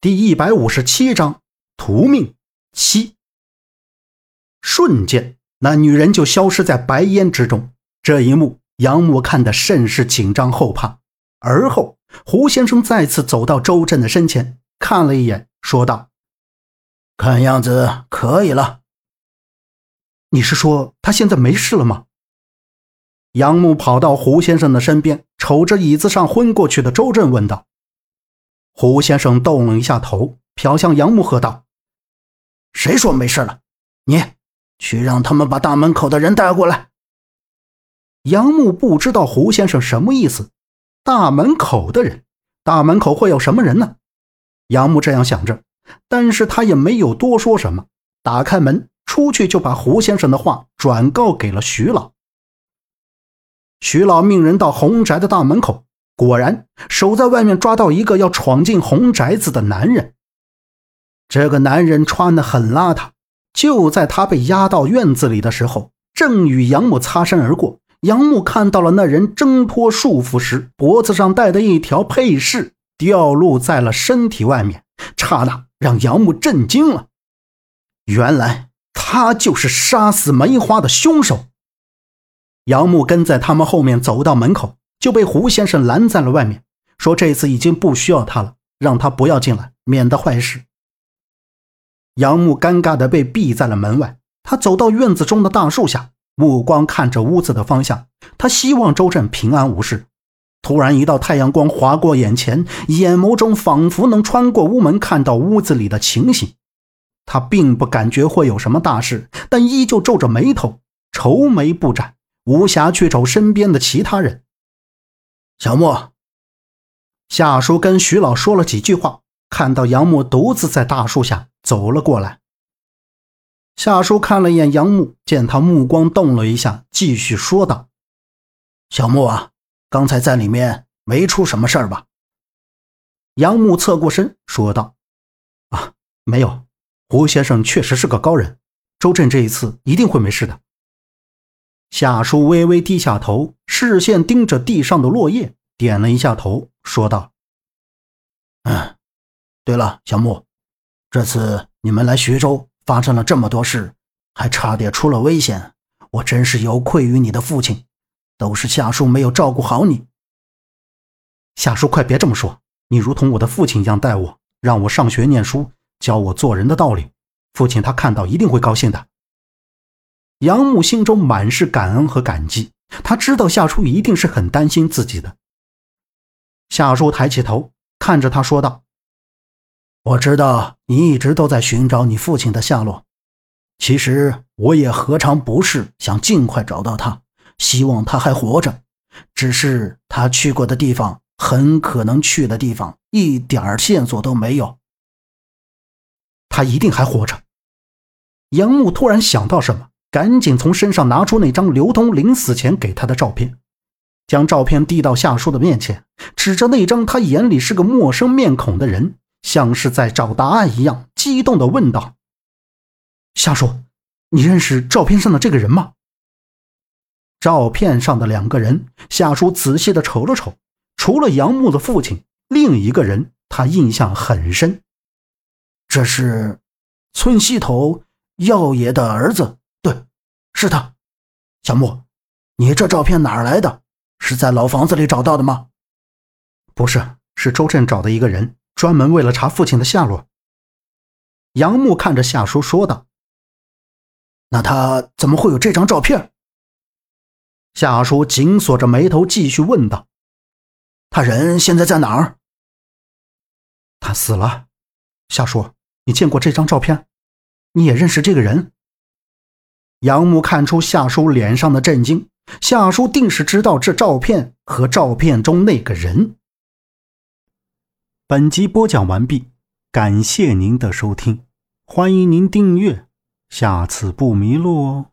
第一百五十七章屠命七。瞬间，那女人就消失在白烟之中。这一幕，杨木看得甚是紧张后怕。而后，胡先生再次走到周震的身前，看了一眼，说道：“看样子可以了。你是说他现在没事了吗？”杨木跑到胡先生的身边，瞅着椅子上昏过去的周震，问道。胡先生动了一下头，瞟向杨木，喝道：“谁说没事了？你去让他们把大门口的人带过来。”杨木不知道胡先生什么意思。大门口的人，大门口会有什么人呢？杨木这样想着，但是他也没有多说什么，打开门出去，就把胡先生的话转告给了徐老。徐老命人到洪宅的大门口。果然，守在外面抓到一个要闯进红宅子的男人。这个男人穿得很邋遢。就在他被押到院子里的时候，正与杨木擦身而过。杨木看到了那人挣脱束缚时脖子上戴的一条佩饰掉落在了身体外面，刹那让杨木震惊了。原来他就是杀死梅花的凶手。杨木跟在他们后面走到门口。就被胡先生拦在了外面，说这次已经不需要他了，让他不要进来，免得坏事。杨木尴尬的被闭在了门外。他走到院子中的大树下，目光看着屋子的方向，他希望周震平安无事。突然，一道太阳光划过眼前，眼眸中仿佛能穿过屋门看到屋子里的情形。他并不感觉会有什么大事，但依旧皱着眉头，愁眉不展，无暇去瞅身边的其他人。小莫，夏叔跟徐老说了几句话，看到杨木独自在大树下走了过来。夏叔看了一眼杨木，见他目光动了一下，继续说道：“小莫啊，刚才在里面没出什么事儿吧？”杨木侧过身说道：“啊，没有。胡先生确实是个高人，周震这一次一定会没事的。”夏叔微微低下头，视线盯着地上的落叶，点了一下头，说道：“嗯，对了，小木，这次你们来徐州发生了这么多事，还差点出了危险，我真是有愧于你的父亲，都是夏叔没有照顾好你。夏叔，快别这么说，你如同我的父亲一样待我，让我上学念书，教我做人的道理，父亲他看到一定会高兴的。”杨木心中满是感恩和感激，他知道夏初一定是很担心自己的。夏初抬起头看着他说道：“我知道你一直都在寻找你父亲的下落，其实我也何尝不是想尽快找到他，希望他还活着。只是他去过的地方，很可能去的地方一点线索都没有。他一定还活着。”杨木突然想到什么。赶紧从身上拿出那张刘通临死前给他的照片，将照片递到夏叔的面前，指着那张他眼里是个陌生面孔的人，像是在找答案一样，激动地问道：“夏叔，你认识照片上的这个人吗？”照片上的两个人，夏叔仔细地瞅了瞅，除了杨木的父亲，另一个人他印象很深，这是村西头耀爷的儿子。是他，小木，你这照片哪儿来的？是在老房子里找到的吗？不是，是周震找的一个人，专门为了查父亲的下落。杨木看着夏叔说道：“那他怎么会有这张照片？”夏叔紧锁着眉头，继续问道：“他人现在在哪儿？”他死了。夏叔，你见过这张照片？你也认识这个人？杨木看出夏叔脸上的震惊，夏叔定是知道这照片和照片中那个人。本集播讲完毕，感谢您的收听，欢迎您订阅，下次不迷路哦。